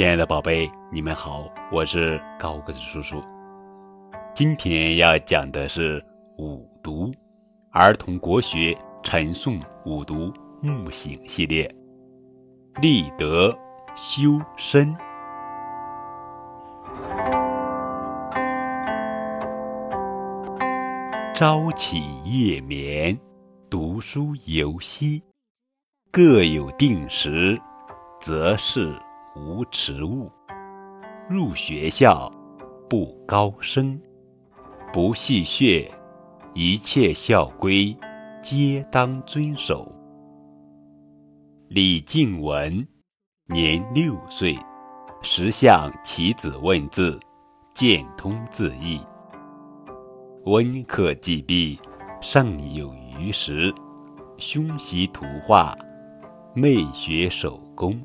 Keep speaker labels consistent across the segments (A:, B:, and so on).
A: 亲爱的宝贝，你们好，我是高个子叔叔。今天要讲的是五读儿童国学陈诵五读木醒系列，立德修身。朝起夜眠，读书游戏，各有定时，则是。无迟物，入学校不高声，不戏谑，一切校规皆当遵守。李静文年六岁，时向其子问字，见通字义。温课既毕，尚有余时，兄习图画，妹学手工。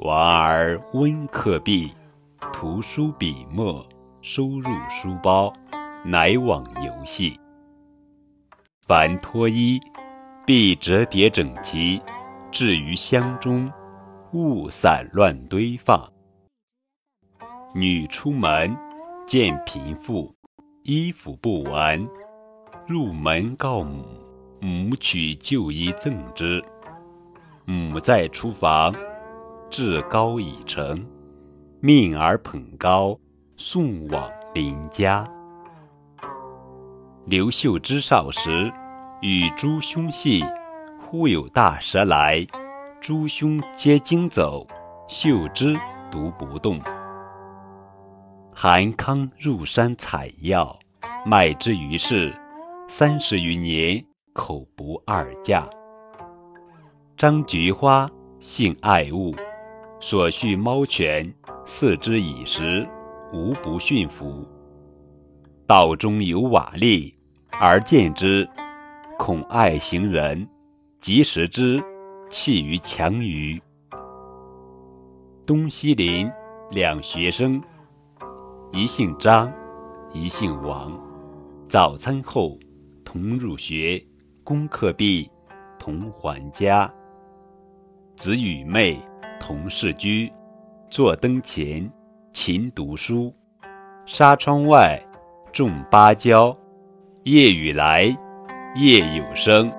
A: 娃儿温课毕，图书笔墨收入书包，乃往游戏。凡脱衣，必折叠整齐，置于箱中，勿散乱堆放。女出门，见贫妇衣服不完，入门告母，母取旧衣赠之。母在厨房。至高已成，命儿捧高，送往邻家。刘秀之少时，与诸兄戏，忽有大蛇来，诸兄皆惊走，秀之独不动。韩康入山采药，卖之于市，三十余年，口不二价。张菊花性爱物。所畜猫犬，饲之以食，无不驯服。道中有瓦砾，而见之，恐爱行人，即食之，弃于墙隅。东西邻两学生，一姓张，一姓王。早餐后同入学，功课毕同还家。子与妹。同室居，坐灯前，勤读书。纱窗外，种芭蕉。夜雨来，夜有声。